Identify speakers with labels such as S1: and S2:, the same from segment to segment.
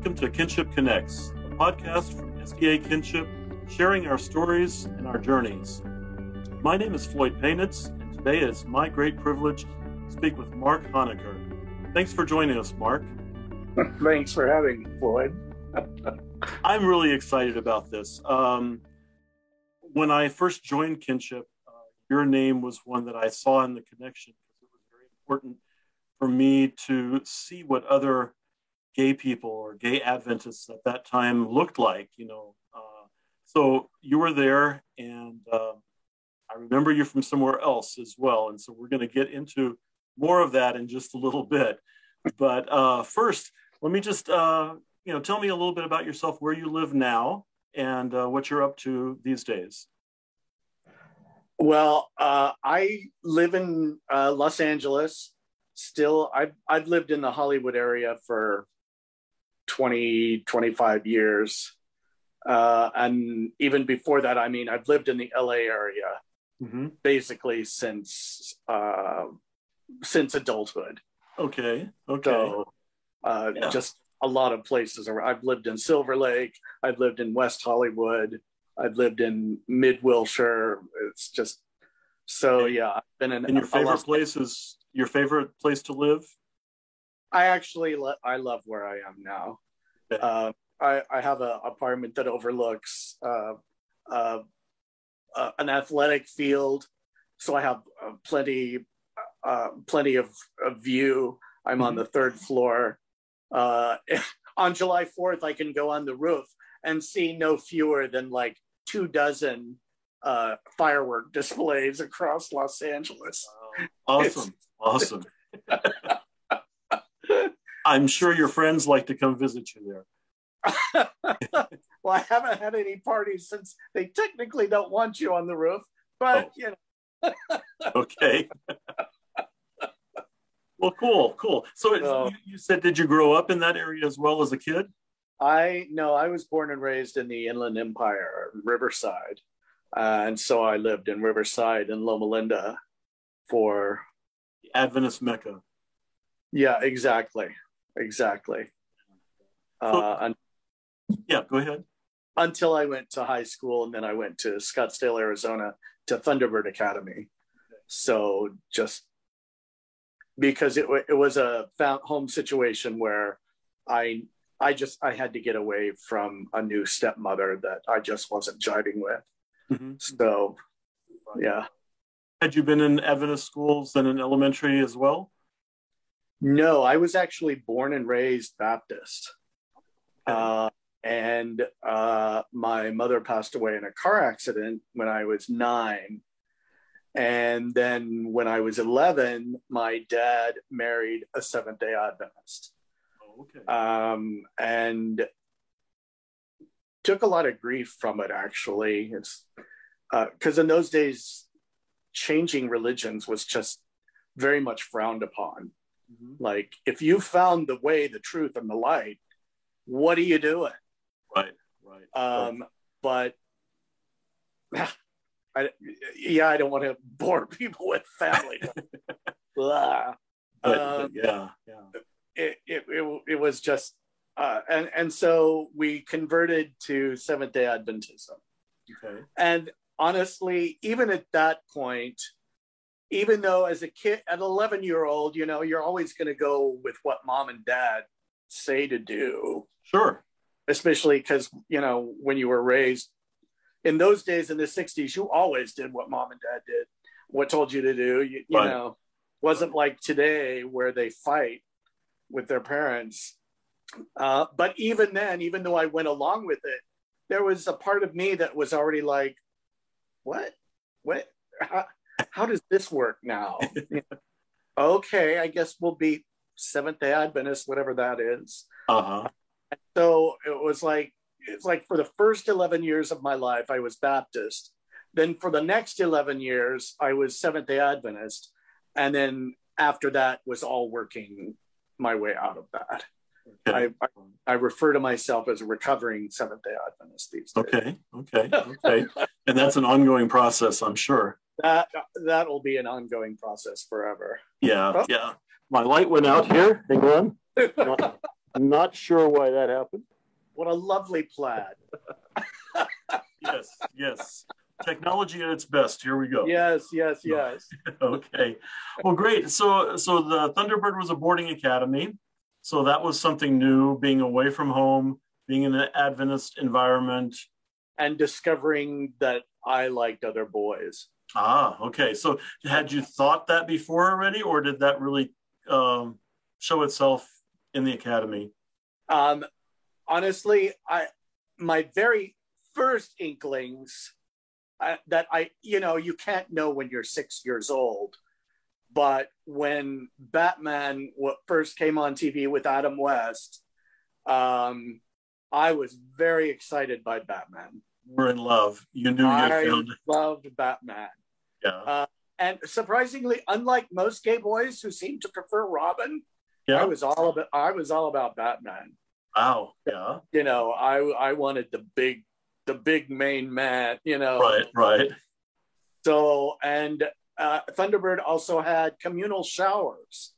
S1: Welcome to Kinship Connects, a podcast from SDA Kinship, sharing our stories and our journeys. My name is Floyd Poenitz, and today is my great privilege to speak with Mark Honaker. Thanks for joining us, Mark.
S2: Thanks for having me, Floyd.
S1: I'm really excited about this. Um, when I first joined Kinship, uh, your name was one that I saw in the connection because it was very important for me to see what other gay people or gay Adventists at that time looked like, you know. Uh, so you were there, and uh, I remember you from somewhere else as well. And so we're going to get into more of that in just a little bit. But uh, first, let me just, uh, you know, tell me a little bit about yourself, where you live now, and uh, what you're up to these days.
S2: Well, uh, I live in Los Angeles. Still, I've, I've lived in the Hollywood area for 20, 25 years. Uh, and even before that, I mean, I've lived in the LA area mm-hmm. basically since uh, since adulthood.
S1: Okay. Okay. So,
S2: uh, yeah. just a lot of places. I've lived in Silver Lake. I've lived in West Hollywood. I've lived in Mid Wilshire. It's just so yeah. I've been in.
S1: And your favorite place is your favorite place to live?
S2: I actually lo- I love where I am now. Uh, I, I have an apartment that overlooks uh, uh, uh, an athletic field, so I have uh, plenty uh, plenty of, of, view. I'm mm-hmm. on the third floor. on July 4th, I can go on the roof and see no fewer than like two dozen firework displays across Los Angeles.
S1: Awesome, it's, awesome. I'm sure your friends like to come visit you there.
S2: well, I haven't had any parties since they technically don't want you on the roof, but oh. you know.
S1: okay. well, cool, cool. So you, you said, did you grow up in that area as well as a kid?
S2: I no, I was born and raised in the Inland Empire, Riverside, uh, and so I lived in Riverside and Loma Linda for
S1: the Adventist Mecca.
S2: Yeah, exactly exactly. Uh,
S1: yeah, go ahead.
S2: Until I went to high school, and then I went to Scottsdale, Arizona, to Thunderbird Academy. So just because it it was a home situation where I I just I had to get away from a new stepmother that I just wasn't jiving with. Mm-hmm. So, yeah.
S1: Had you been in Adventist schools and in elementary as well?
S2: No, I was actually born and raised Baptist. Uh, and uh, my mother passed away in a car accident when I was nine. And then when I was 11, my dad married a Seventh day Adventist. Oh, okay. Um, and took a lot of grief from it, actually. It's because uh, in those days, changing religions was just very much frowned upon. Mm-hmm. Like, if you found the way, the truth, and the light, what are you doing?
S1: Right, right.
S2: Um, right. But I, yeah, I don't want to bore people with family.
S1: Blah. But, um, yeah, yeah.
S2: It, it, it, it was just, uh, and, and so we converted to Seventh day Adventism. Okay. And honestly, even at that point, even though as a kid, an 11 year old, you know, you're always going to go with what mom and dad say to do.
S1: Sure.
S2: Especially because, you know, when you were raised in those days in the 60s, you always did what mom and dad did, what told you to do. You, you right. know, wasn't like today where they fight with their parents. Uh, but even then, even though I went along with it, there was a part of me that was already like, what? What? How, does this work now? okay, I guess we'll be Seventh Day Adventist, whatever that is. Uh-huh. So it was like it's like for the first eleven years of my life, I was Baptist. Then for the next eleven years, I was Seventh Day Adventist, and then after that was all working my way out of that. Okay. I, I, I, refer to myself as a recovering Seventh Day Adventist these
S1: days. Okay, okay, okay, and that's an ongoing process, I'm sure
S2: that that will be an ongoing process forever.
S1: Yeah, oh. yeah. My light went out here. Hang on. I'm not sure why that happened.
S2: What a lovely plaid.
S1: yes, yes. Technology at its best. Here we go.
S2: Yes, yes, yes.
S1: okay. Well, great. So, so the Thunderbird was a boarding academy. So that was something new, being away from home, being in an Adventist environment,
S2: and discovering that I liked other boys.
S1: Ah, okay. So had you thought that before already, or did that really um, show itself in the academy?
S2: Um, honestly, I my very first inklings uh, that I, you know, you can't know when you're six years old, but when Batman first came on TV with Adam West, um, I was very excited by Batman.
S1: We're in love. You knew you found.
S2: loved Batman.
S1: Yeah.
S2: Uh, and surprisingly, unlike most gay boys who seem to prefer Robin,
S1: yeah.
S2: I was all about I was all about Batman.
S1: Wow. Yeah.
S2: You know, I I wanted the big the big main man. You know.
S1: Right. Right.
S2: So and uh, Thunderbird also had communal showers,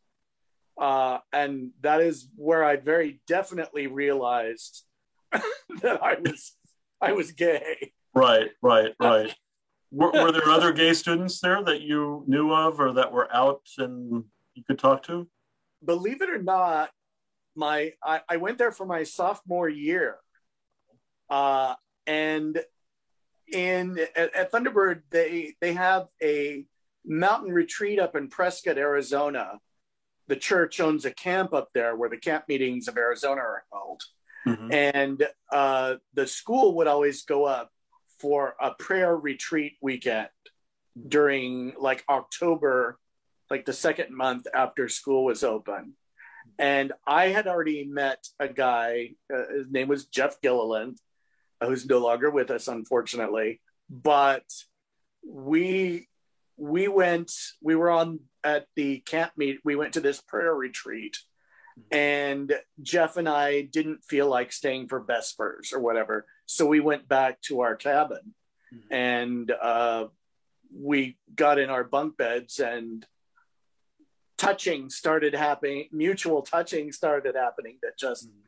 S2: uh, and that is where I very definitely realized that I was I was gay.
S1: Right. Right. Right were, were, there other gay students there that you knew of or that were out and you could talk to?
S2: Believe it or not, my I, I went there for my sophomore year, uh, and in at, at, Thunderbird they they have a mountain retreat up in Prescott, Arizona. The church owns a camp up there where the camp meetings of Arizona are held, mm-hmm. and uh, the school would always go up for a prayer retreat weekend during like October, like the second month after school was open. And I had already met a guy, uh, his name was Jeff Gilliland, uh, who's no longer with us, unfortunately. But we we went, we were on at the camp meet, we went to this prayer retreat and Jeff and I didn't feel like staying for Vespers or whatever. So we went back to our cabin mm-hmm. and uh, we got in our bunk beds and touching started happening, mutual touching started happening that just mm-hmm.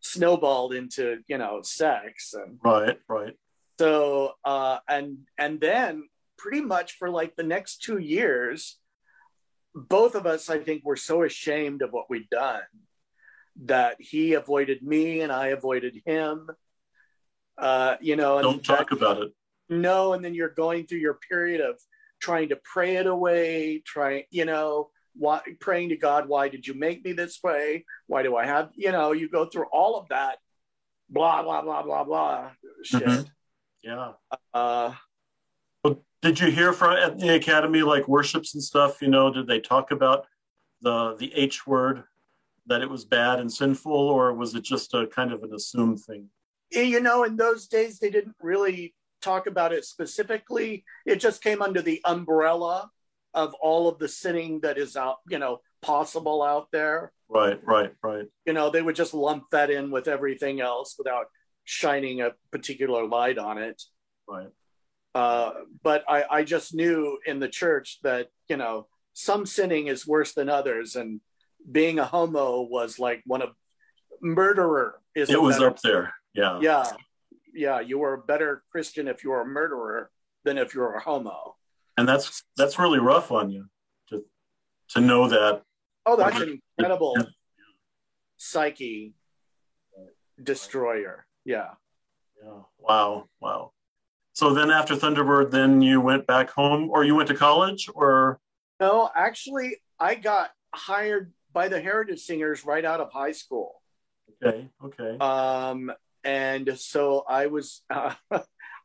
S2: snowballed into, you know, sex. And
S1: right, right.
S2: So, uh, and, and then pretty much for like the next two years, both of us, I think, were so ashamed of what we'd done that he avoided me and I avoided him. Uh, you know,
S1: don't talk
S2: that,
S1: about it.
S2: No, and then you're going through your period of trying to pray it away, trying, you know, why, praying to God, why did you make me this way? Why do I have, you know, you go through all of that, blah blah blah blah blah shit. Mm-hmm.
S1: Yeah.
S2: Uh,
S1: did you hear from at the academy like worships and stuff? You know, did they talk about the the H word that it was bad and sinful, or was it just a kind of an assumed thing?
S2: You know, in those days they didn't really talk about it specifically. It just came under the umbrella of all of the sinning that is out, you know, possible out there.
S1: Right, right, right.
S2: You know, they would just lump that in with everything else without shining a particular light on it.
S1: Right.
S2: Uh, but I, I just knew in the church that you know some sinning is worse than others, and being a homo was like one of murderer is.
S1: It was better, up there. Yeah.
S2: Yeah, yeah. You were a better Christian if you were a murderer than if you were a homo.
S1: And that's that's really rough on you to to know that.
S2: Oh, that's an incredible psyche destroyer. Yeah.
S1: Yeah. Wow. Wow. So then after Thunderbird, then you went back home or you went to college or?
S2: No, actually, I got hired by the Heritage Singers right out of high school.
S1: Okay. Okay.
S2: Um, and so I was, uh,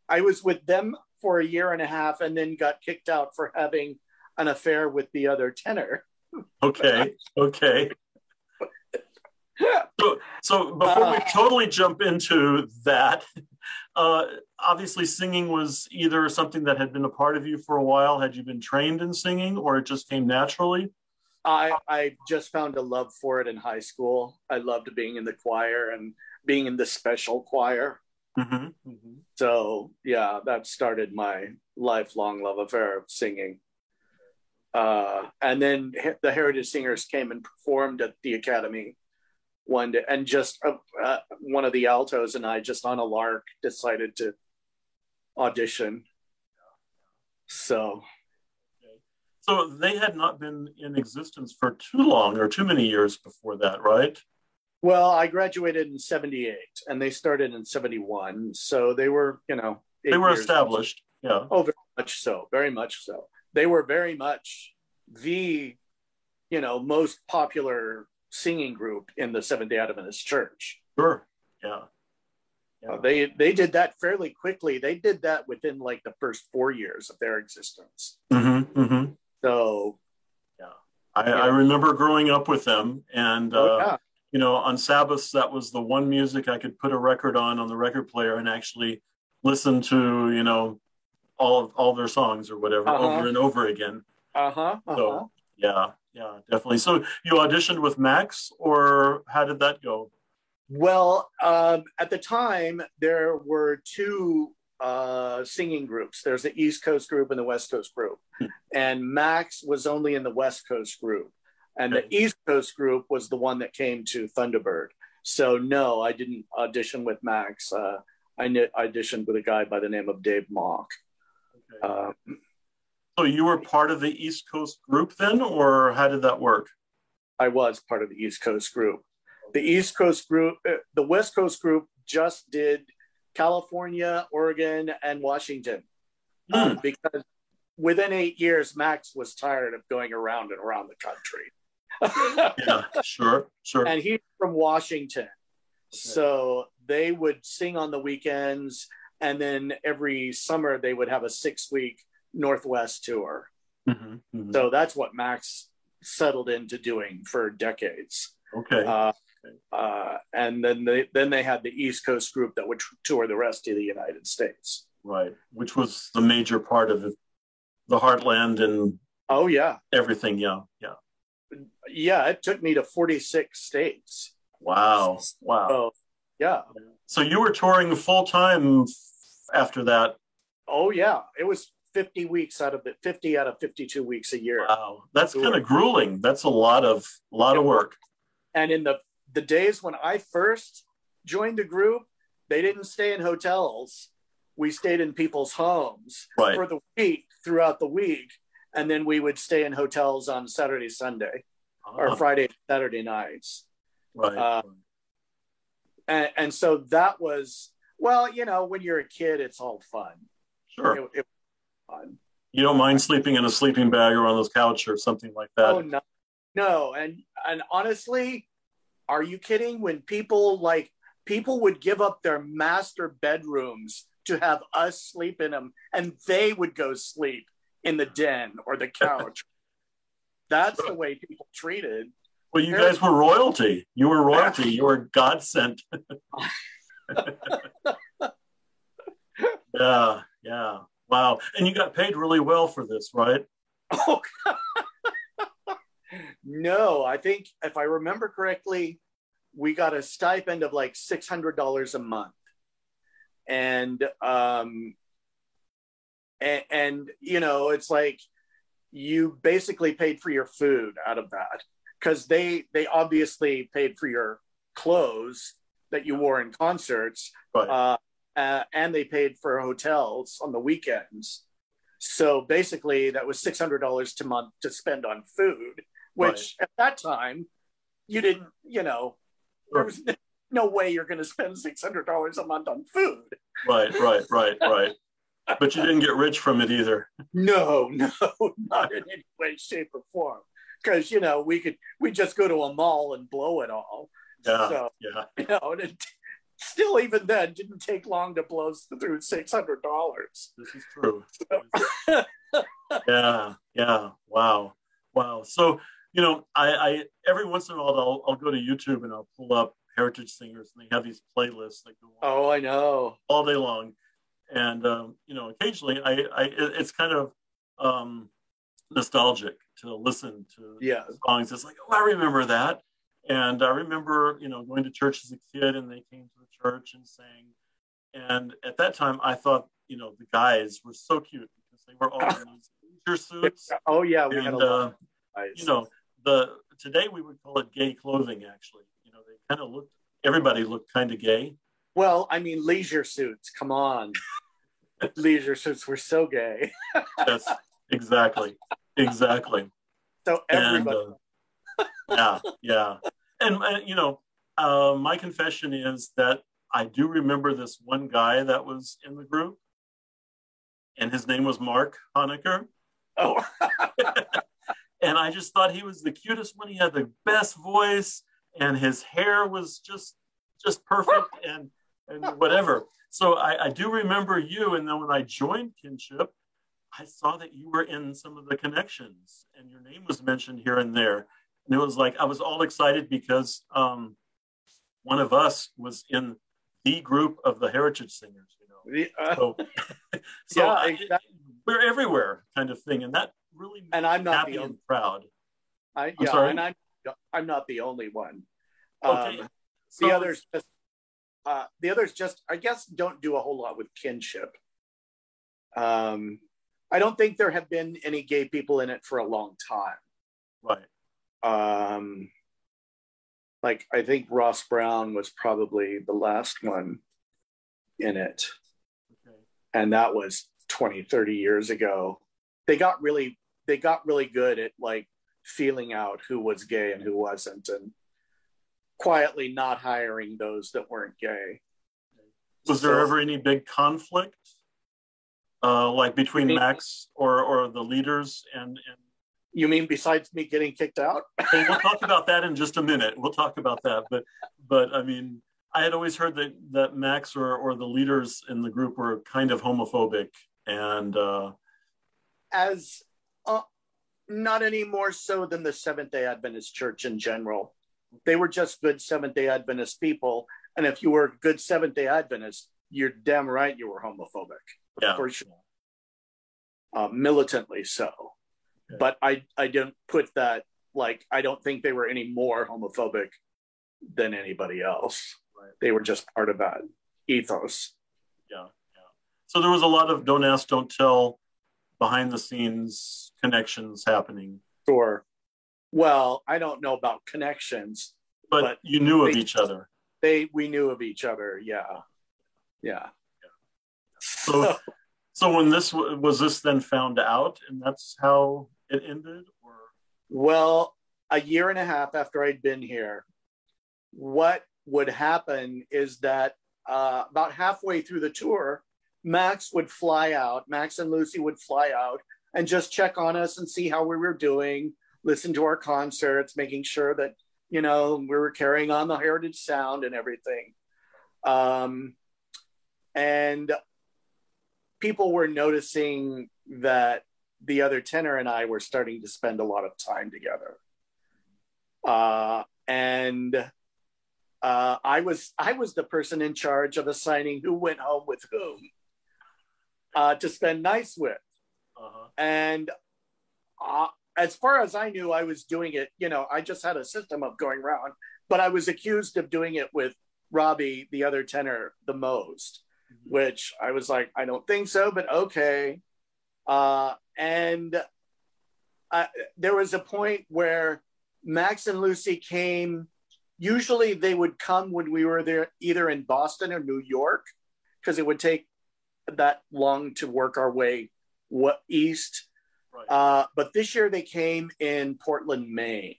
S2: I was with them for a year and a half and then got kicked out for having an affair with the other tenor.
S1: Okay. Okay. so, so before we uh, totally jump into that, uh, obviously singing was either something that had been a part of you for a while. Had you been trained in singing, or it just came naturally?
S2: I I just found a love for it in high school. I loved being in the choir and being in the special choir.
S1: Mm-hmm. Mm-hmm.
S2: So yeah, that started my lifelong love affair of singing. Uh, and then the Heritage Singers came and performed at the Academy one day, and just uh, uh, one of the altos and I just on a lark decided to audition. So,
S1: so they had not been in existence for too long or too many years before that, right?
S2: Well, I graduated in 78 and they started in 71. So they were, you know,
S1: they were established. Yeah.
S2: Oh, very much so. Very much so. They were very much the, you know, most popular singing group in the Seventh day Adventist church.
S1: Sure. Yeah.
S2: Yeah. Uh, they they did that fairly quickly. They did that within like the first four years of their existence.
S1: Mm-hmm, mm-hmm.
S2: So,
S1: yeah, I, yeah. I, remember growing up with them, and oh, uh, yeah. you know, on Sabbaths that was the one music I could put a record on on the record player and actually listen to, you know, all of all their songs or whatever uh-huh. over and over again.
S2: Uh huh. Uh-huh.
S1: So yeah, yeah, definitely. So you auditioned with Max, or how did that go?
S2: Well, um, at the time, there were two uh, singing groups. There's the East Coast group and the West Coast group. Hmm. and Max was only in the West Coast group. And the East Coast group was the one that came to Thunderbird. So, no, I didn't audition with Max. Uh, I auditioned with a guy by the name of Dave Mock. Okay. Um,
S1: so, you were part of the East Coast group then, or how did that work?
S2: I was part of the East Coast group the East Coast group, uh, the West Coast group just did California, Oregon, and Washington mm. because within eight years, Max was tired of going around and around the country.
S1: yeah, sure, sure.
S2: And he's from Washington. Okay. So they would sing on the weekends, and then every summer they would have a six week Northwest tour. Mm-hmm, mm-hmm. So that's what Max settled into doing for decades.
S1: Okay. Uh,
S2: uh, and then they then they had the East Coast group that would tour the rest of the United States.
S1: Right, which was the major part of the heartland and
S2: oh yeah,
S1: everything. Yeah, yeah,
S2: yeah. It took me to forty six states.
S1: Wow, wow.
S2: So, yeah.
S1: So you were touring full time after that.
S2: Oh yeah, it was 50 weeks out of it 50 out of 52 weeks a year
S1: wow that's kind of grueling that's a lot of a lot of work
S2: and in the the days when I first joined the group, they didn't stay in hotels. We stayed in people's homes
S1: right.
S2: for the week throughout the week. And then we would stay in hotels on Saturday, Sunday, or Friday, Saturday nights.
S1: Right. Uh,
S2: and, and, so that was, well, you know, when you're a kid, it's all fun.
S1: Sure. It, it You don't mind sleeping in a sleeping bag or on the couch or something like that.
S2: Oh, no. No. And, and honestly, are you kidding? When people like people would give up their master bedrooms to have us sleep in them, and they would go sleep in the den or the couch. That's the way people treated.
S1: Well, you guys were royalty. You were royalty. You were God sent. yeah, yeah. Wow. And you got paid really well for this, right? Oh,
S2: no, I think if I remember correctly, we got a stipend of like six hundred dollars a month, and um, and, and you know it's like you basically paid for your food out of that because they they obviously paid for your clothes that you wore in concerts,
S1: right. uh,
S2: uh, and they paid for hotels on the weekends. So basically, that was six hundred dollars to month to spend on food which right. at that time you didn't, you know, there was no way you're going to spend six hundred dollars a month on food.
S1: Right, right, right, right. but you didn't get rich from it either.
S2: No, no, not in any way, shape, or form. Because you know we could we just go to a mall and blow it all.
S1: Yeah, so, yeah.
S2: You know, and it, still, even then, didn't take long to blow through six hundred dollars.
S1: This is true. So. yeah, yeah. Wow, wow. So you know, I, I every once in a while I'll, I'll go to YouTube and I'll pull up heritage singers and they have these playlists that go
S2: oh I know
S1: all day long, and um, you know occasionally I, I it's kind of um, nostalgic to listen to
S2: yeah.
S1: songs. It's like oh I remember that, and I remember you know going to church as a kid and they came to the church and sang, and at that time I thought you know the guys were so cute because they were all in these leisure suits.
S2: Oh yeah, we and, had a lot. Uh,
S1: you know the today we would call it gay clothing. Actually, you know, they kind of looked. Everybody looked kind of gay.
S2: Well, I mean, leisure suits. Come on, leisure suits were so gay.
S1: yes, exactly, exactly.
S2: So everybody.
S1: And, uh, yeah, yeah, and uh, you know, uh, my confession is that I do remember this one guy that was in the group, and his name was Mark Honaker.
S2: Oh.
S1: and I just thought he was the cutest one. He had the best voice, and his hair was just just perfect, and and whatever. So I, I do remember you, and then when I joined Kinship, I saw that you were in some of the connections, and your name was mentioned here and there, and it was like I was all excited because um, one of us was in the group of the Heritage Singers, you know. Uh, so, so yeah, exactly. we're everywhere, kind of thing, and that really
S2: and I'm not happy
S1: and proud.
S2: I, yeah, I'm and I'm I'm not the only one. Okay. Um, so, the others just uh, the others just I guess don't do a whole lot with kinship. Um, I don't think there have been any gay people in it for a long time.
S1: Right.
S2: Um, like I think Ross Brown was probably the last one in it. Okay. And that was 20, 30 years ago. They got really they got really good at like feeling out who was gay and who wasn't and quietly not hiring those that weren't gay.
S1: Was so, there ever any big conflict? Uh, like between Max or or the leaders and, and
S2: you mean besides me getting kicked out?
S1: well, we'll talk about that in just a minute. We'll talk about that. But but I mean, I had always heard that that Max or or the leaders in the group were kind of homophobic and uh,
S2: as uh, not any more so than the Seventh Day Adventist Church in general. They were just good Seventh Day Adventist people, and if you were a good Seventh Day Adventist, you're damn right you were homophobic.
S1: Yeah. For sure.
S2: Uh, militantly so but I I don't put that like I don't think they were any more homophobic than anybody else. Right. They were just part of that ethos.
S1: Yeah, yeah. So there was a lot of don't ask, don't tell, behind the scenes connections happening.
S2: Sure. Well, I don't know about connections,
S1: but, but you knew they, of each other.
S2: They we knew of each other. Yeah, yeah. yeah.
S1: So, so when this was this then found out, and that's how it ended or?
S2: Well a year and a half after i'd been here what would happen is that uh, about halfway through the tour max would fly out max and lucy would fly out and just check on us and see how we were doing listen to our concerts making sure that you know we were carrying on the heritage sound and everything. Um, and people were noticing that the other tenor and I were starting to spend a lot of time together. Uh, and uh, I was I was the person in charge of assigning who went home with whom uh, to spend nights with. Uh-huh. And uh, as far as I knew, I was doing it. You know, I just had a system of going around, but I was accused of doing it with Robbie, the other tenor, the most. Mm-hmm. Which I was like, I don't think so, but okay. Uh, and uh, there was a point where Max and Lucy came. Usually they would come when we were there, either in Boston or New York, because it would take that long to work our way what east. Right. Uh, but this year they came in Portland, Maine,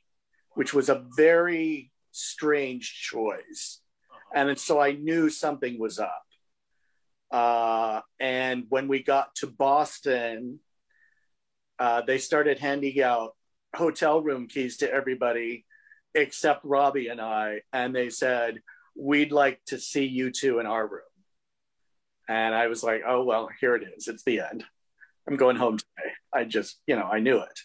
S2: which was a very strange choice. Uh-huh. And so I knew something was up. Uh, and when we got to Boston, uh, they started handing out hotel room keys to everybody except Robbie and I. And they said, We'd like to see you two in our room. And I was like, Oh, well, here it is. It's the end. I'm going home today. I just, you know, I knew it.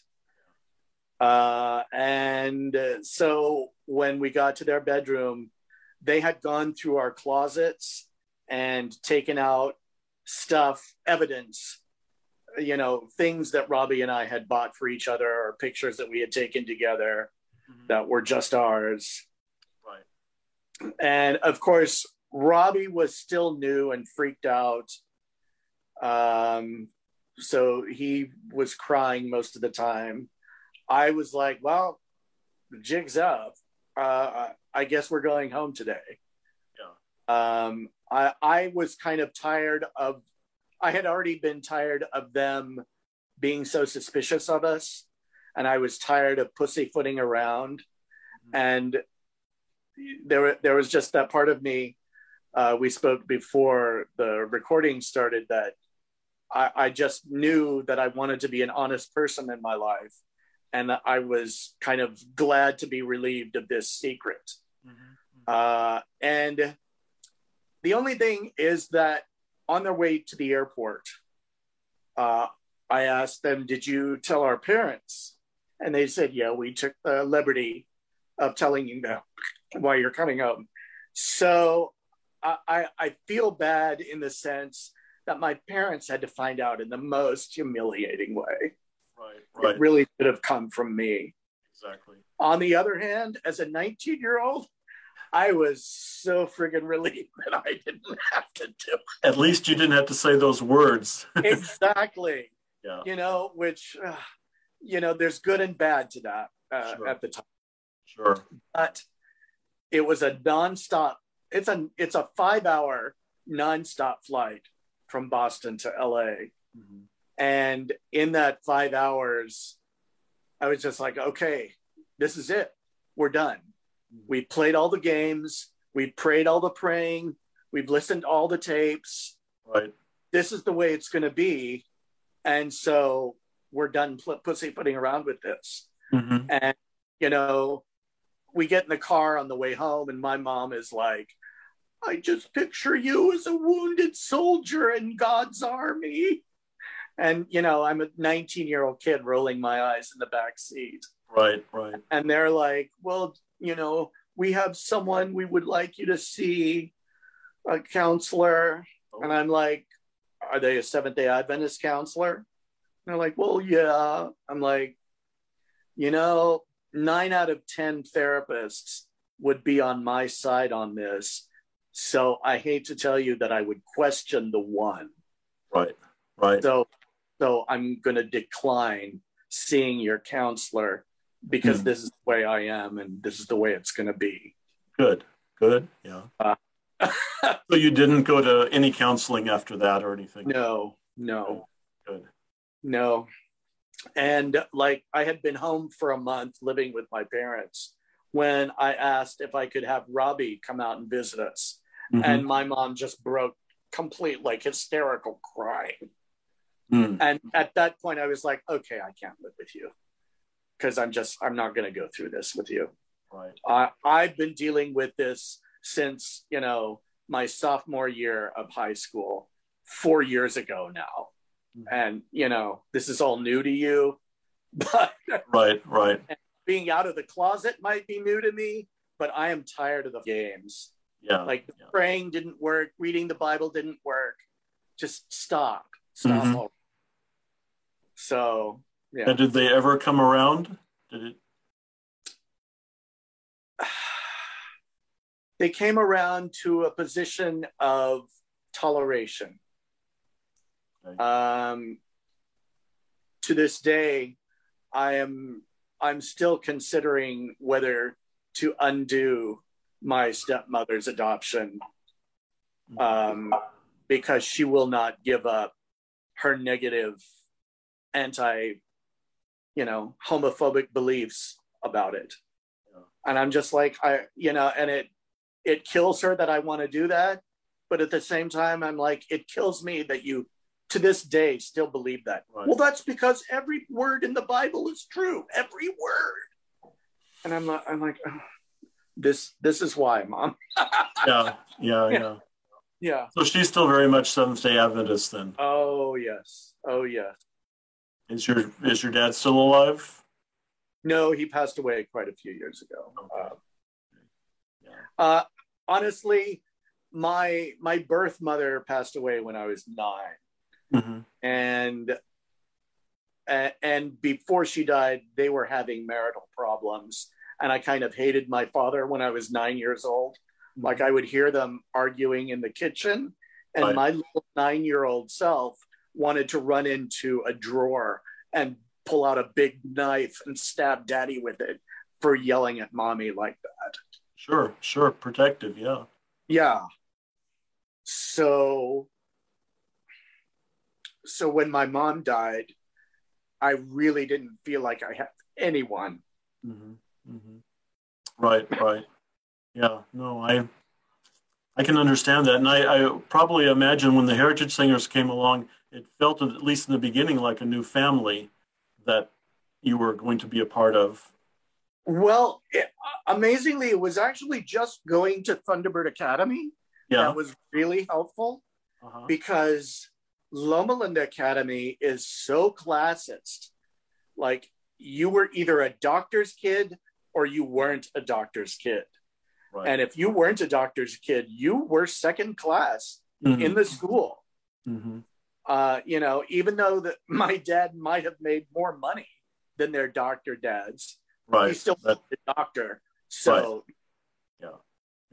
S2: Uh, and so when we got to their bedroom, they had gone through our closets and taken out stuff, evidence, you know, things that Robbie and I had bought for each other or pictures that we had taken together mm-hmm. that were just ours.
S1: Right.
S2: And of course, Robbie was still new and freaked out. Um, so he was crying most of the time. I was like, well, the jig's up. uh, I guess we're going home today.
S1: Yeah.
S2: Um, I, I was kind of tired of, I had already been tired of them being so suspicious of us. And I was tired of pussyfooting around. And there, there was just that part of me. Uh, we spoke before the recording started that I, I just knew that I wanted to be an honest person in my life. And I was kind of glad to be relieved of this secret. Mm-hmm. Uh, and the only thing is that on their way to the airport, uh, I asked them, Did you tell our parents? And they said, Yeah, we took the liberty of telling you them why you're coming home. So I, I feel bad in the sense that my parents had to find out in the most humiliating way.
S1: Right, right.
S2: It really should have come from me.
S1: Exactly.
S2: On the other hand, as a 19 year old, I was so friggin' relieved that I didn't have to do it.
S1: At least you didn't have to say those words.
S2: exactly.
S1: Yeah.
S2: You know, which, uh, you know, there's good and bad to that uh,
S1: Sure.
S2: at the time.
S1: Sure.
S2: But it was a nonstop. It's a it's a five hour nonstop flight from Boston to LA.
S1: Mhm.
S2: And in that five hours, I was just like, okay, this is it. We're done. We played all the games. We prayed all the praying. We've listened to all the tapes.
S1: Right.
S2: This is the way it's going to be. And so we're done pl- pussyfooting around with this.
S1: Mhm.
S2: And, you know, we get in the car on the way home, and my mom is like, I just picture you as a wounded soldier in God's army. And, you know, I'm a 19 year old kid rolling my eyes in the back seat.
S1: Right. Right.
S2: And they're like, well, you know, we have someone we would like you to see, a counselor. And I'm like, are they a Seventh day Adventist counselor? And they're like, well, yeah. I'm like, you know, nine out of 10 therapists would be on my side on this. So I hate to tell you that I would question the one.
S1: Right. Right.
S2: So, so I'm going to decline seeing your counselor because
S1: Hmm.
S2: this is the way I am and this is the way it's going to be.
S1: Good. Good. Yeah.
S2: Uh,
S1: So you didn't go to any counseling after that or anything?
S2: no, no.
S1: Good.
S2: No. And like I had been home for a month living with my parents when I asked if I could have Robbie come out and visit us.
S1: Mhm.
S2: And my mom just broke complete, like hysterical crying.
S1: Mm.
S2: And at that point, I was like, okay, I can't live with you because I'm just, I'm not going to go through this with you.
S1: Right.
S2: I, I've been dealing with this since, you know, my sophomore year of high school, four years ago now.
S1: Mhm.
S2: And, you know, this is all new to you, but
S1: Right. Right.
S2: being out of the closet might be new to me, but I am tired of the games.
S1: Yeah.
S2: Like
S1: yeah.
S2: praying didn't work, reading the Bible didn't work. Just stop. Stop.
S1: Mhm.
S2: So, yeah.
S1: And did they ever come around? Did it?
S2: they came around to a position of toleration.
S1: Okay.
S2: Um, to this day, I am I'm still considering whether to undo my stepmother's adoption um, because she will not give up her negative anti you know homophobic beliefs about it
S1: Yeah.
S2: and i'm just like i you know and it it kills her that i want to do that but at the same time i'm like it kills me that you to this day still believe that
S1: Right.
S2: well that's because every word in the bible is true every word and i'm like i'm like "Oh, this this is why mom
S1: Yeah. Yeah.
S2: Yeah.
S1: Yeah.
S2: yeah
S1: So she's still very much Seventh Day Adventist. Then
S2: oh yes oh yes
S1: is your is your dad still alive?
S2: No, he passed away quite a few years ago.
S1: Okay.
S2: Uh,
S1: Yeah.
S2: uh, honestly, my my birth mother passed away when I was nine,
S1: Mhm.
S2: and and before she died, they were having marital problems, and I kind of hated my father when I was nine years old. Like I would hear them arguing in the kitchen, and
S1: Right.
S2: my little nine year old self wanted to run into a drawer and pull out a big knife and stab daddy with it for yelling at mommy like that.
S1: Sure, sure, protective, yeah.
S2: Yeah. So so when my mom died, I really didn't feel like I had anyone.
S1: Mm-hmm. Mm-hmm. Right, right. Yeah, no, I I can understand that, and I, I probably imagine when the Heritage Singers came along, it felt at least in the beginning like a new family that you were going to be a part of.
S2: Well, it, amazingly, it was actually just going to Thunderbird Academy
S1: yeah.
S2: that was really helpful uh-huh. because Loma Linda Academy is so classist. Like you were either a doctor's kid or you weren't a doctor's kid. Right. And if you weren't a doctor's kid, you were second class mm-hmm. in the school. Mm-hmm. Uh, you know, even though that my dad might have made more money than their doctor dads,
S1: right.
S2: he still was a doctor. So, right.
S1: yeah,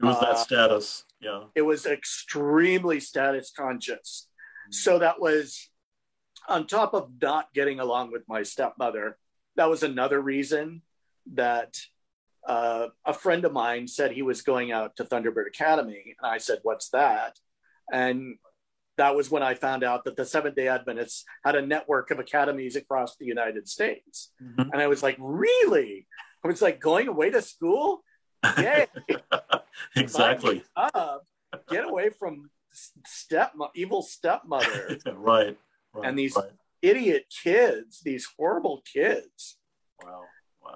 S1: it was that uh, status. Yeah,
S2: it was extremely status conscious. Mm-hmm. So that was on top of not getting along with my stepmother. That was another reason that uh, a friend of mine said he was going out to Thunderbird Academy. And I said, What's that? And that was when I found out that the Seventh day Adventists had a network of academies across the United States. Mm-hmm. And I was like, Really? I was like, Going away to school? Yeah.
S1: exactly.
S2: Get away from step evil stepmother.
S1: right,
S2: right. And these right. idiot kids, these horrible kids.
S1: Wow.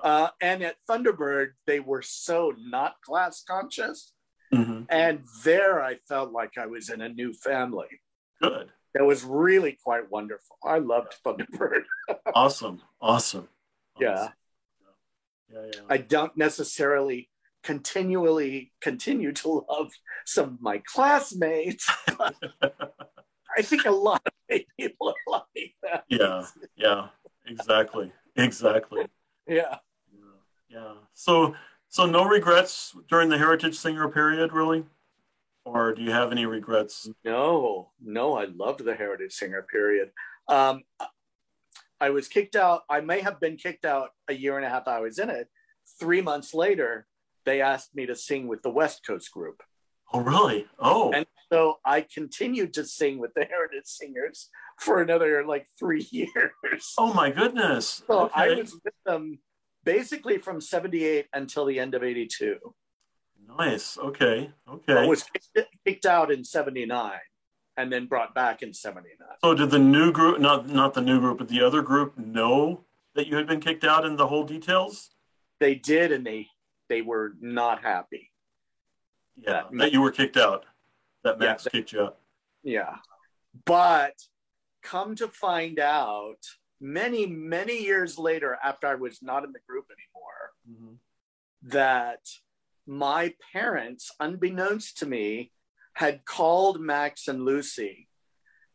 S2: Uh, and at Thunderbird, they were so not class conscious. Mm-hmm. And there I felt like I was in a new family.
S1: Good.
S2: That was really quite wonderful. I loved Thunderbird.
S1: awesome. Awesome.
S2: Yeah. Yeah, yeah. I don't necessarily continually continue to love some of my classmates. I think a lot of people are like that.
S1: Yeah, yeah, exactly, exactly.
S2: Yeah.
S1: Yeah. So so no regrets during the Heritage Singer period, really? Or do you have any regrets?
S2: No, no, I loved the Heritage Singer period. Um, I was kicked out. I may have been kicked out a year and a half I was in it. Three months later, they asked me to sing with the West Coast group.
S1: Oh, really? Oh.
S2: And so I continued to sing with the Heritage Singers for another like three years.
S1: Oh my goodness.
S2: So okay. I was with them basically from 78 until the end of 82.
S1: Nice. Okay. Okay. I
S2: was kicked out in 79 and then brought back in 79.
S1: So did the new group, not, not the new group, but the other group know that you had been kicked out in the whole details?
S2: They did, and they, they were not happy.
S1: Yeah, that, that you were kicked out. That Max yeah, kicked you out.
S2: Yeah. But come to find out, many, many years later, after I was not in the group anymore, mm-hmm. that my parents, unbeknownst to me, had called Max and Lucy.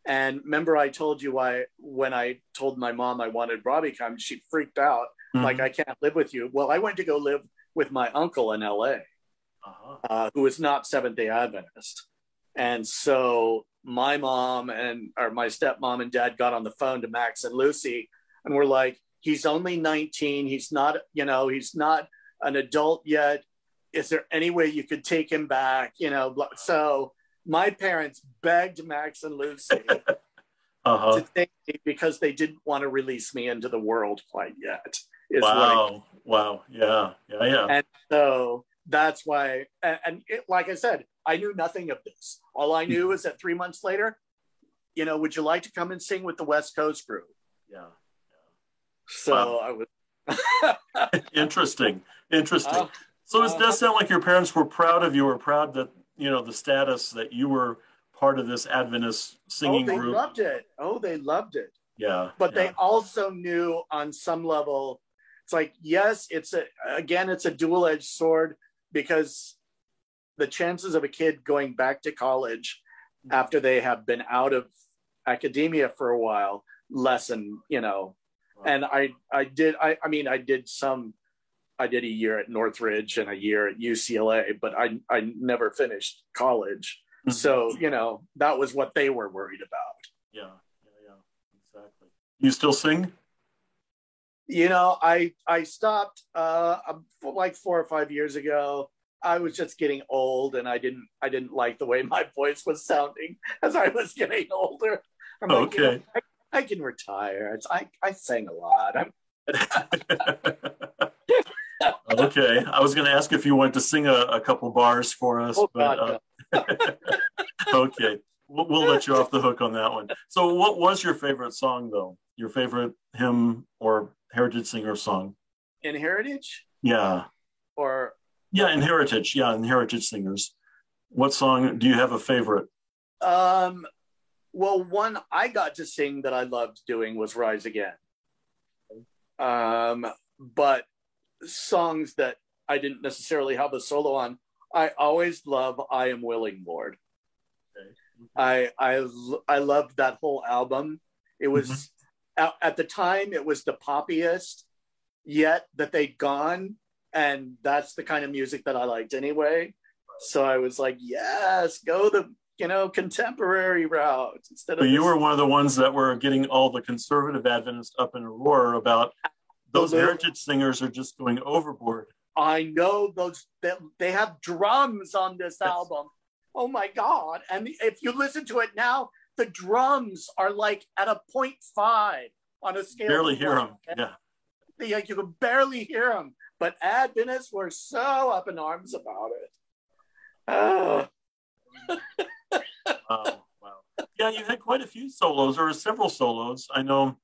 S2: And remember, I told you why when I told my mom I wanted Robbie come, she freaked out, mm-hmm. like, I can't live with you. Well, I went to go live with my uncle in LA, uh-huh. uh, who was not Seventh day Adventist. And so my mom and or my stepmom and dad got on the phone to Max and Lucy and we're like, he's only 19. He's not, you know, he's not an adult yet. Is there any way you could take him back? You know, so my parents begged Max and Lucy uh-huh. to take me because they didn't want to release me into the world quite yet.
S1: wow. wow. Yeah. Yeah. Yeah.
S2: And so that's why, and, and it, like I said, I knew nothing of this. All I knew is that three months later, you know, would you like to come and sing with the West Coast group?
S1: Yeah. yeah.
S2: So wow. I
S1: was interesting. Interesting. Uh, so it uh, does sound like your parents were proud of you, or proud that you know the status that you were part of this Adventist singing
S2: oh, they
S1: group.
S2: loved it. Oh, they loved it.
S1: Yeah.
S2: But
S1: yeah.
S2: they also knew on some level, it's like yes, it's a again, it's a dual edged sword because the chances of a kid going back to college after they have been out of academia for a while lessen you know and i i did i i mean i did some i did a year at northridge and a year at ucla but i i never finished college mm-hmm. so you know that was what they were worried about
S1: yeah yeah yeah exactly you still sing
S2: You know, I I stopped uh like four or five years ago. I was just getting old, and I didn't I didn't like the way my voice was sounding as I was getting older.
S1: I'm like, okay, you know,
S2: I, I, can retire. It's, I I sang a lot.
S1: Okay, I was going to ask if you wanted to sing a, a couple bars for us, oh, but God, uh, okay, we'll, we'll let you off the hook on that one. So, what was your favorite song, though? Your favorite hymn or heritage singer song?
S2: In heritage?
S1: Yeah.
S2: Or
S1: yeah, in heritage. Yeah, in heritage singers. What song do you have a favorite?
S2: Um, well, one I got to sing that I loved doing was "Rise Again." Um, but songs that I didn't necessarily have a solo on, I always love "I Am Willing, Lord." Okay. I I I loved that whole album. It was mm-hmm at, at the time it was the poppiest yet that they'd gone and that's the kind of music that I liked anyway. So I was like, yes, go the you know contemporary route instead
S1: of. you were one of the ones that were getting all the conservative Adventists up in a roar about those heritage singers are just going overboard.
S2: I know those they, they have drums on this yes. album. Oh my god! And if you listen to it now, the drums are like at a 0.5 on a scale.
S1: You can barely hear them. Yeah.
S2: yeah. You can barely hear them. But Adventists were so up in arms about it. Oh.
S1: wow, wow. Yeah, you had quite a few solos. There were several solos. I know,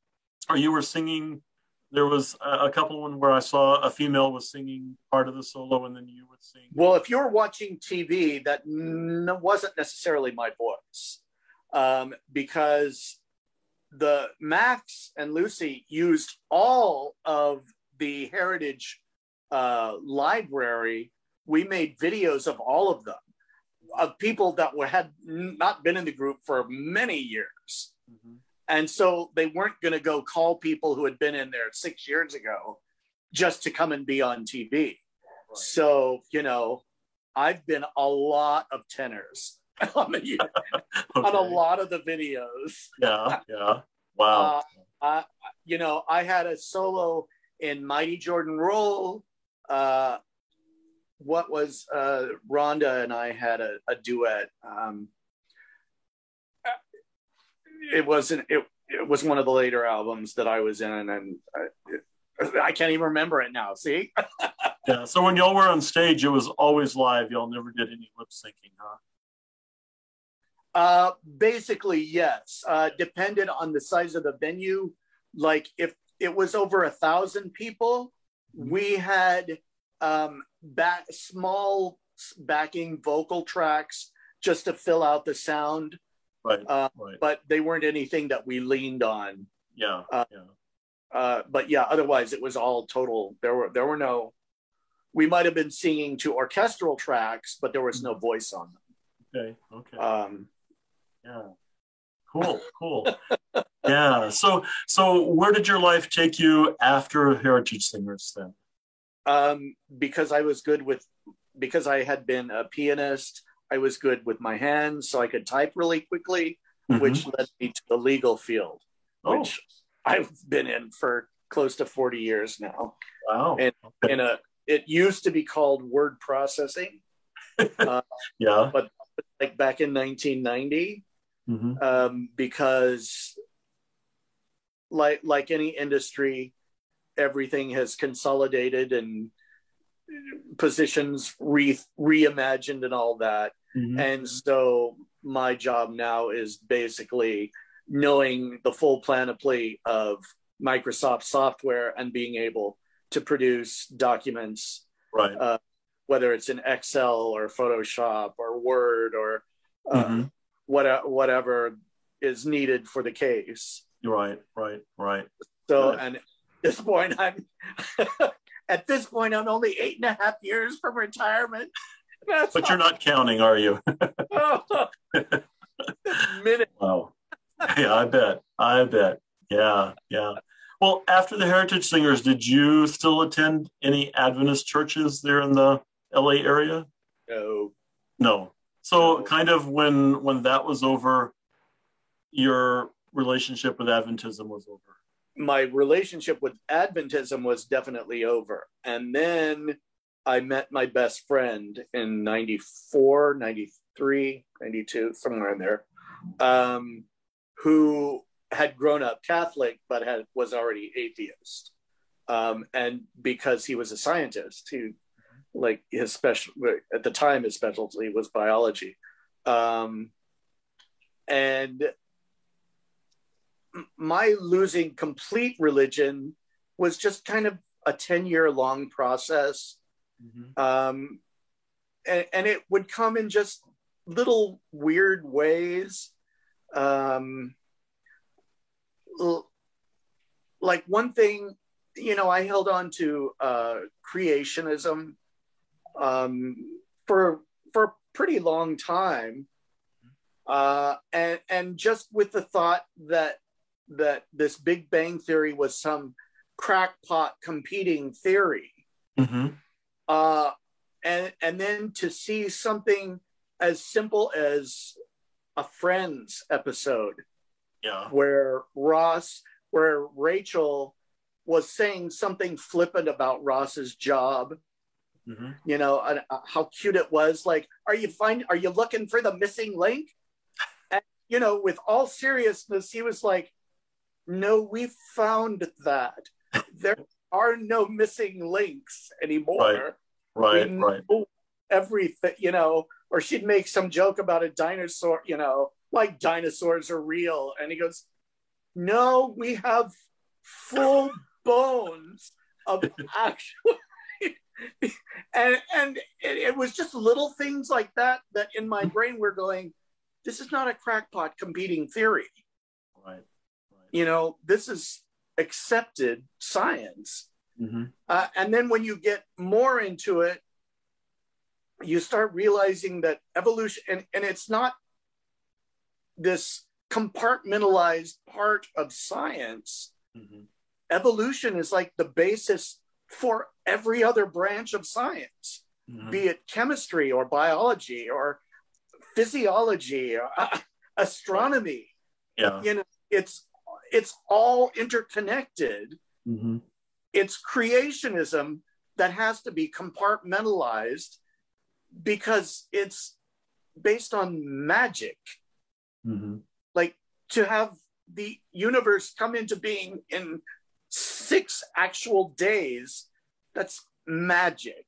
S1: or you were singing. There was a, a couple one where I saw a female was singing part of the solo, and then you would sing.
S2: Well, if you're watching TV, that n- wasn't necessarily my voice um, because the Max and Lucy used all of the heritage uh, library. We made videos of all of them, of people that were had not been in the group for many years. Mm-hmm. And so they weren't going to go call people who had been in there six years ago just to come and be on TV. Right. So, you know, I've been a lot of tenors on, the, okay. on a lot of the videos.
S1: Yeah, yeah. Wow.
S2: Uh, I, you know, I had a solo in Mighty Jordan Roll. Uh, what was uh, Rhonda and I had a, a duet. Um, it wasn't. It, it was one of the later albums that I was in, and I, I can't even remember it now. See?
S1: yeah. So when y'all were on stage, it was always live. Y'all never did any lip syncing, huh?
S2: Uh, basically, yes. Uh, depended on the size of the venue. Like if it was over a thousand people, we had um, back small backing vocal tracks just to fill out the sound.
S1: Right,
S2: uh,
S1: right.
S2: But they weren't anything that we leaned on.
S1: Yeah. Uh,
S2: yeah. Uh, but yeah, otherwise it was all total. There were there were no. We might have been singing to orchestral tracks, but there was no voice on
S1: them. Okay. Okay.
S2: Um,
S1: yeah. Cool, cool. yeah. So so where did your life take you after Heritage Singers then?
S2: Um, because I was good with because I had been a pianist, I was good with my hands, so I could type really quickly, mm-hmm. which led me to the legal field, oh. which I've been in for close to 40 years now.
S1: Wow.
S2: And okay. in a it used to be called word processing.
S1: Uh, yeah.
S2: But like back in 1990, mm-hmm. um, because like like any industry, everything has consolidated and positions re reimagined and all that. Mm-hmm. And so my job now is basically knowing the full panoply of Microsoft software and being able to produce documents,
S1: right?
S2: Uh, whether it's in Excel or Photoshop or Word or uh, mm-hmm what, whatever is needed for the case.
S1: Right, right, right.
S2: So, and at this point, I'm at this point, I'm only eight and a half years from retirement.
S1: That's but you're not counting, are you?
S2: minute.
S1: Wow. Yeah, I bet. I bet. Yeah, yeah. Well, after the Heritage Singers, did you still attend any Adventist churches there in the LA area?
S2: No.
S1: No. So kind of when when that was over, your relationship with Adventism was over.
S2: my relationship with Adventism was definitely over. And then I met my best friend in 94, 93, 92, somewhere in there, um, who had grown up Catholic but had was already atheist. Um, and because he was a scientist, he like his special at the time his specialty was biology. Um, and my losing complete religion was just kind of a 10 year long process. Mm-hmm. Um, and, and, it would come in just little weird ways. Um, like one thing, you know, I held on to uh, creationism um, for for a pretty long time, uh, and and just with the thought that that this Big Bang theory was some crackpot competing theory. Mm-hmm. Uh, and, and then to see something as simple as a Friends episode,
S1: yeah,
S2: where Ross, where Rachel was saying something flippant about Ross's job. Mm-hmm. You know and, uh, how cute it was. Like, are you find? Are you looking for the missing link? And you know, with all seriousness, he was like, no, we found that. there are no missing links anymore.
S1: Right, right, right.
S2: Everything, you know, or she'd make some joke about a dinosaur, you know, like dinosaurs are real. And he goes, No, we have full bones of actual and and it, it, was just little things like that that in my brain were going this is not a crackpot competing theory
S1: right
S2: you know this is accepted science mm-hmm. uh, and then when you get more into it you start realizing that evolution and, and it's not this compartmentalized part of science mm-hmm. evolution is like the basis for every other branch of science mm-hmm. be it chemistry or biology or physiology or uh, astronomy
S1: yeah
S2: you know it's it's all interconnected. Mm-hmm. It's creationism that has to be compartmentalized because it's based on magic. Mm-hmm. Like to have the universe come into being in six actual days, that's magic.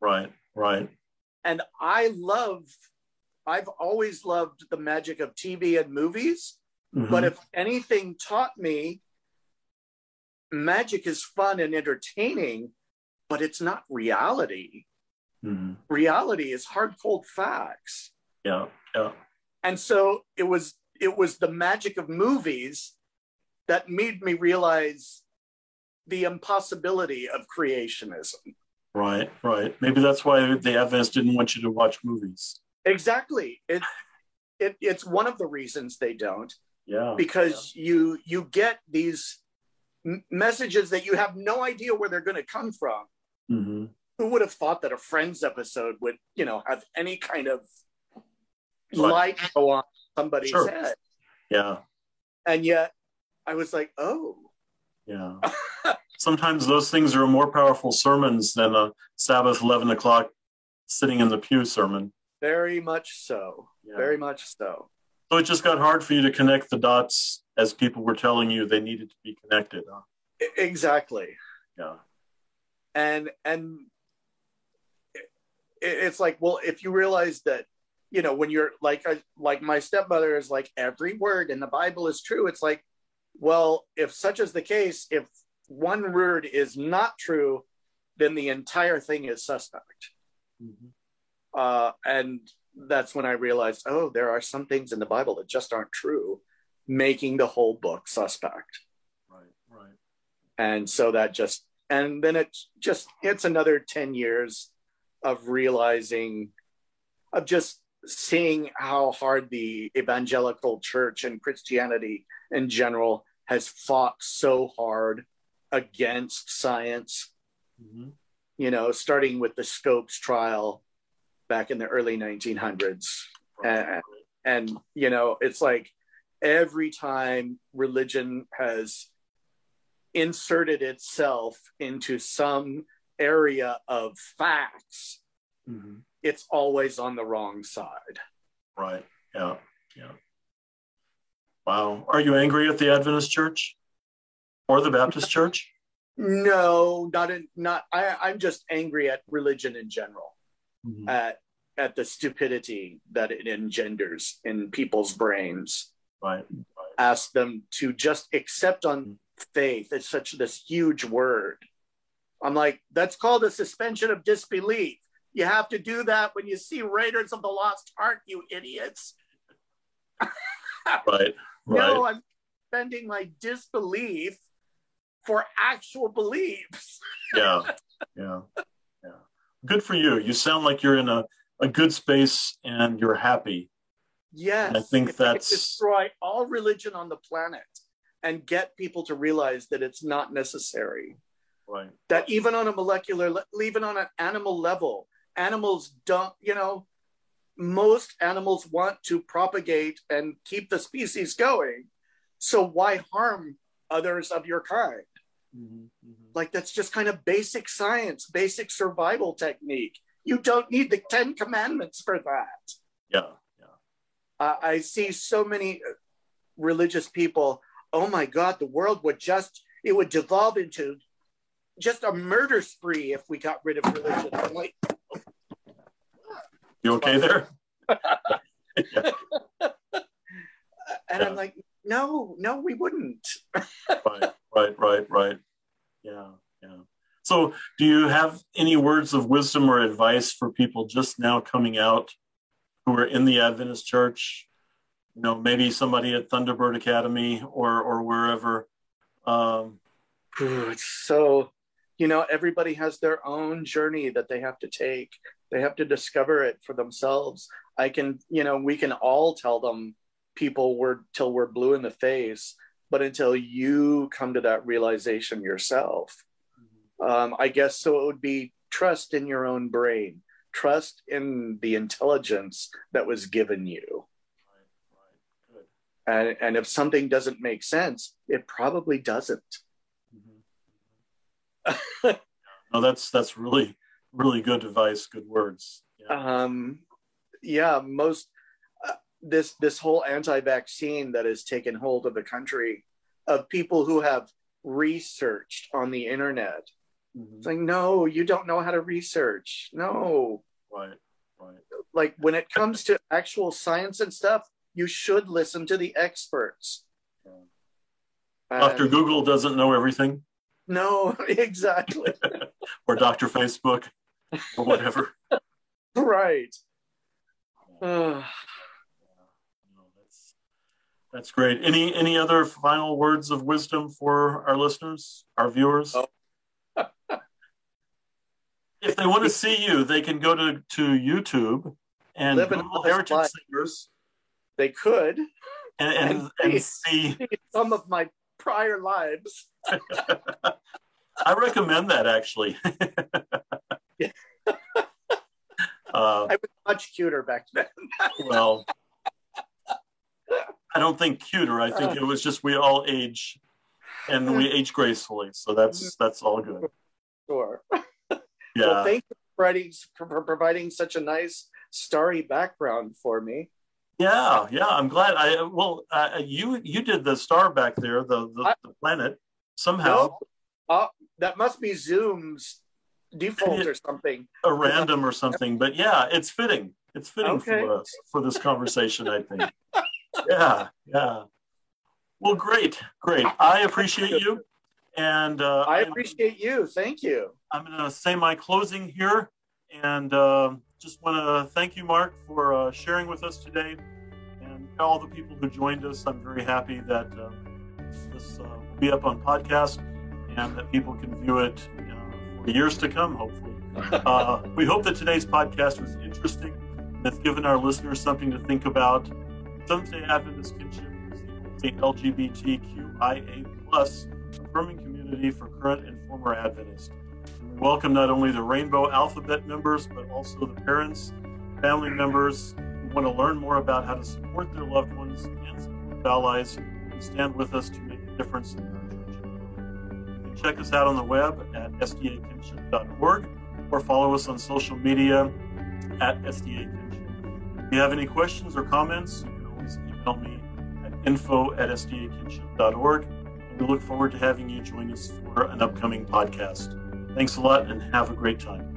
S1: Right, right.
S2: And I love, I've always loved the magic of TV and movies. Mm-hmm. But if anything taught me, magic is fun and entertaining, but it's not reality. Mm-hmm. Reality is hard, cold facts.
S1: Yeah, yeah.
S2: And so it was it was the magic of movies that made me realize the impossibility of creationism.
S1: Right, right. Maybe that's why the Adventists didn't want you to watch movies.
S2: Exactly. It, it it's one of the reasons they don't
S1: yeah
S2: because yeah. you you get these m- messages that you have no idea where they're going to come from. Mm-hmm. who would have thought that a friends episode would you know have any kind of light go on somebody's sure. head?
S1: Yeah.
S2: And yet i was like oh.
S1: Yeah. Sometimes those things are more powerful sermons than a sabbath 11 o'clock sitting in the pew sermon.
S2: Very much so. Yeah. very much so
S1: so it just got hard for you to connect the dots as people were telling you they needed to be connected. Huh?
S2: Exactly.
S1: Yeah.
S2: And and it's like, well, if you realize that, you know, when you're like, like my stepmother is like, every word in the Bible is true. It's like, well, if such is the case, if one word is not true, then the entire thing is suspect. Mm-hmm. Uh, and that's when I realized, oh, there are some things in the Bible that just aren't true, making the whole book suspect.
S1: Right, right.
S2: And so that just, and then it just, it's another 10 years of realizing, of just seeing how hard the evangelical church and Christianity in general has fought so hard against science. Mm-hmm. You know, starting with the Scopes trial back in the early 1900s. And, and, you know, it's like every time religion has inserted itself into some area of facts,
S1: Mm-hmm.
S2: it's always on the wrong side.
S1: Right. Yeah. Yeah. Wow. Are you angry at the Adventist Church or the Baptist Church?
S2: No, not in not I, I'm just angry at religion in general.
S1: Mhm.
S2: At at the stupidity that it engenders in people's brains.
S1: Right.
S2: Ask them to just accept on faith. It's such this huge word. I'm like, that's called a suspension of disbelief. You have to do that when you see Raiders of the Lost Ark, you idiots.
S1: Right. Right.
S2: No, I'm suspending my disbelief for actual beliefs.
S1: yeah. Yeah. Good for you. You sound like you're in a, a good space and you're happy.
S2: Yes.
S1: I think
S2: if I could
S1: that's-
S2: destroy all religion on the planet and get people to realize that it's not necessary.
S1: Right.
S2: That even on a molecular, even on an animal level, animals don't, you know, most animals want to propagate and keep the species going. So why harm others of your kind?
S1: Mhm, mhm.
S2: Like that's just kind of basic science, basic survival technique. You don't need the Ten Commandments for that.
S1: Yeah. Yeah.
S2: uh, I see so many uh, religious people. Oh my God, the world would just it would devolve into just a murder spree if we got rid of religion. I'm like,
S1: You okay there?
S2: and
S1: Yeah.
S2: I'm like, no, no, we wouldn't.
S1: right. Right. Right. Right. Yeah. Yeah. So, do you have any words of wisdom or advice for people just now coming out who are in the Adventist Church? You know, maybe somebody at Thunderbird Academy or or wherever. Um,
S2: It's so, you know, everybody has their own journey that they have to take. They have to discover it for themselves. I can, you know, we can all tell them people we're till we're blue in the face, but until you come to that realization yourself, um, I guess so. It would be trust in your own brain, trust in the intelligence that was given you.
S1: right. Good.
S2: And, and if something doesn't make sense, it probably doesn't.
S1: Mm-hmm. no, that's that's really really good advice. Good words. Yeah.
S2: um yeah most this this whole anti-vaccine that has taken hold of the country of people who have researched on the internet
S1: Mhm.
S2: it's like no you don't know how to research no
S1: Right. Right.
S2: like when it comes to actual science and stuff you should listen to the experts
S1: Dr.
S2: And-
S1: Google doesn't know everything,
S2: no exactly
S1: or Dr. Facebook, or whatever.
S2: right Ugh.
S1: That's great. Any any other final words of wisdom for our listeners, our viewers?
S2: Oh.
S1: if they want to see you, they can go to to YouTube and
S2: Live
S1: Google Heritage
S2: life.
S1: Singers
S2: they could
S1: and and,
S2: And
S1: and
S2: see-
S1: see.
S2: some of my prior lives
S1: I recommend that actually.
S2: Yeah.
S1: uh,
S2: I was much cuter back then.
S1: well, I don't think cuter. I think it was just we all age, and we age gracefully. So that's that's all good.
S2: Sure.
S1: Yeah.
S2: Well, thank you for providing, for providing such a nice starry background for me.
S1: Yeah, yeah, I'm glad. I well, uh, you you did the star back there, the the,
S2: I-
S1: the planet somehow
S2: No, uh, that must be Zoom's default or something.
S1: a random or something. But yeah, it's fitting. It's fitting
S2: Okay.
S1: for us for this conversation. I think. yeah, yeah. Well, great, great. I appreciate you, and uh,
S2: I
S1: I'm-
S2: appreciate you. Thank you.
S1: I'm going to say my closing here and uh, just want to thank you, Mark, for uh, sharing with us today and all the people who joined us. I'm very happy that uh, this uh, will be up on podcast and that people can view it uh, for years to come, hopefully. Uh, we hope that today's podcast was interesting and has given our listeners something to think about. Seventh day Adventist Kinship is the LGBTQIA plus affirming community for current and former Adventists. And we welcome not only the Rainbow Alphabet members, but also the parents, family members who want to learn more about how to support their loved ones and support allies who stand with us to make a difference in our church. check us out on the web at sdakinship.org or follow us on social media at sdakinship. If you have any questions or comments, you can email me at info at sdakinship.org. And we look forward to having you join us for an upcoming podcast. Thanks a lot and have a great time.